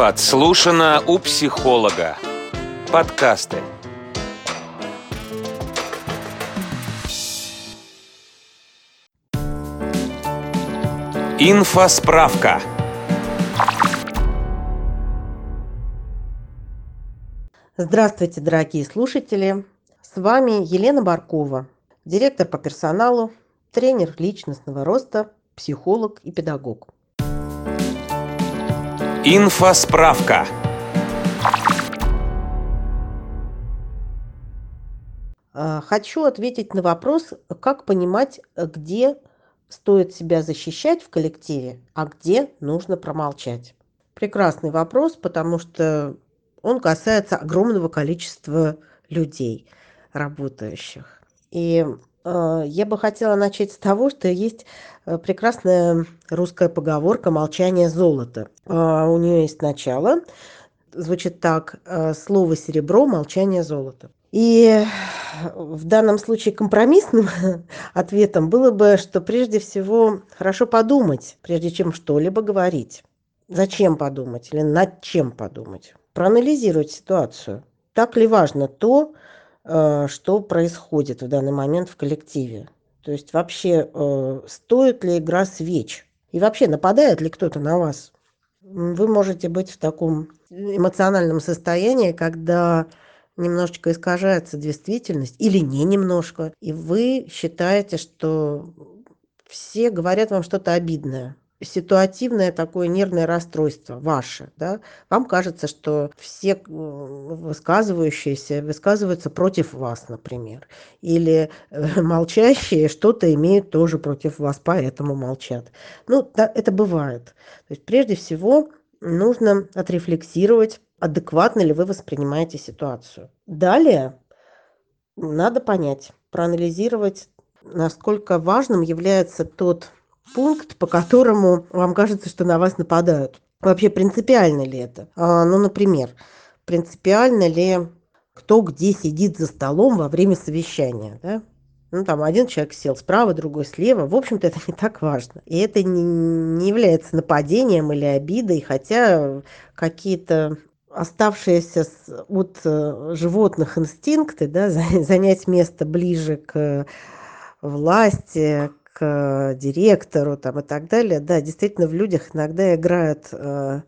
Подслушано у психолога. Подкасты. Инфосправка. Здравствуйте, дорогие слушатели! С вами Елена Баркова, директор по персоналу, тренер личностного роста, психолог и педагог. Инфосправка. А, хочу ответить на вопрос, как понимать, где стоит себя защищать в коллективе, а где нужно промолчать. Прекрасный вопрос, потому что он касается огромного количества людей, работающих. И я бы хотела начать с того, что есть э, прекрасная русская поговорка «молчание золото». Э, у нее есть начало, звучит так э, «слово серебро, молчание золото». И в данном случае компромиссным ответом было бы, что прежде всего хорошо подумать, прежде чем что-либо говорить. Зачем подумать или над чем подумать? Проанализировать ситуацию. Так ли важно то, э, что происходит в данный момент в коллективе? То есть вообще э, стоит ли игра свеч? И вообще нападает ли кто-то на вас? Вы можете быть в таком эмоциональном состоянии, когда немножечко искажается действительность или не немножко, и вы считаете, что все говорят вам что-то обидное ситуативное такое нервное расстройство ваше, да, вам кажется, что все высказывающиеся высказываются против вас, например, или э, молчащие что-то имеют тоже против вас, поэтому молчат. Ну, да, это бывает. То есть прежде всего нужно отрефлексировать адекватно ли вы воспринимаете ситуацию. Далее надо понять, проанализировать, насколько важным является тот пункт, по которому вам кажется, что на вас нападают. Вообще принципиально ли это? А, ну, например, принципиально ли кто где сидит за столом во время совещания, да? Ну, там один человек сел справа, другой слева. В общем-то, это не так важно. И это не, не является нападением или обидой, хотя какие-то оставшиеся от э, животных инстинкты, да, занять место ближе к власти, к директору там, и так далее, да, действительно в людях иногда играют э,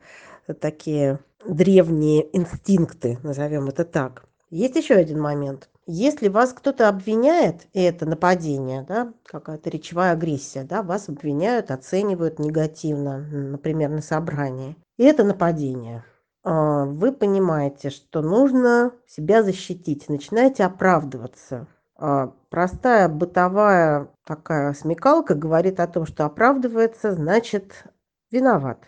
такие древние инстинкты, назовем это так. Есть еще один момент. Если вас кто-то обвиняет, и это нападение, да, какая-то речевая агрессия, да, вас обвиняют, оценивают негативно, например, на собрании, и это нападение – а, вы понимаете, что нужно себя защитить, начинаете оправдываться. А, простая бытовая такая смекалка говорит о том, что оправдывается, значит виноват.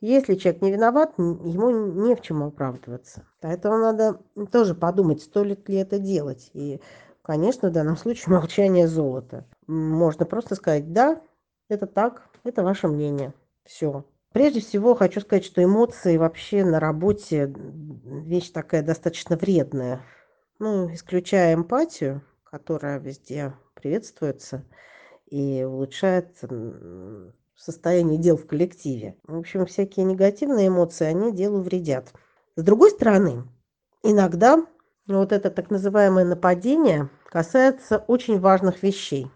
Если человек не виноват, ему не в чем оправдываться. Поэтому надо тоже подумать, стоит ли это делать. И, конечно, в данном случае молчание золота. Можно просто сказать, да, это так, это ваше мнение. Все. Прежде всего хочу сказать, что эмоции вообще на работе вещь такая достаточно вредная. Ну, исключая эмпатию, которая везде приветствуется и улучшает состояние дел в коллективе. В общем, всякие негативные эмоции, они делу вредят. С другой стороны, иногда вот это так называемое нападение касается очень важных вещей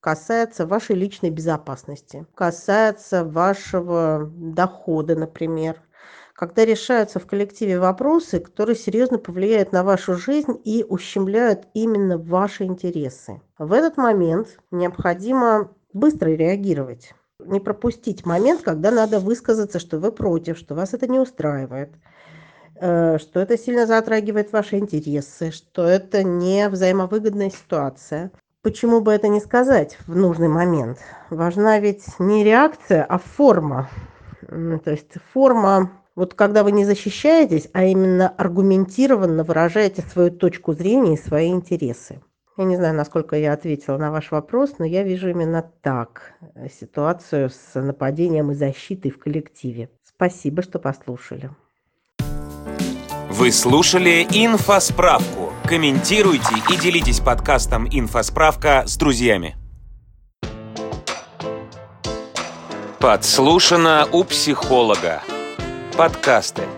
касается вашей личной безопасности, касается вашего дохода, например. Когда решаются в коллективе вопросы, которые серьезно повлияют на вашу жизнь и ущемляют именно ваши интересы. В этот момент необходимо быстро реагировать. Не пропустить момент, когда надо высказаться, что вы против, что вас это не устраивает, э, что это сильно затрагивает ваши интересы, что это не взаимовыгодная ситуация почему бы это не сказать в нужный момент? Важна ведь не реакция, а форма. То есть форма, вот когда вы не защищаетесь, а именно аргументированно выражаете свою точку зрения и свои интересы. Я не знаю, насколько я ответила на ваш вопрос, но я вижу именно так ситуацию с нападением и защитой в коллективе. Спасибо, что послушали. Вы слушали «Инфосправку». Комментируйте и делитесь подкастом «Инфосправка» с друзьями. Подслушано у психолога. Подкасты –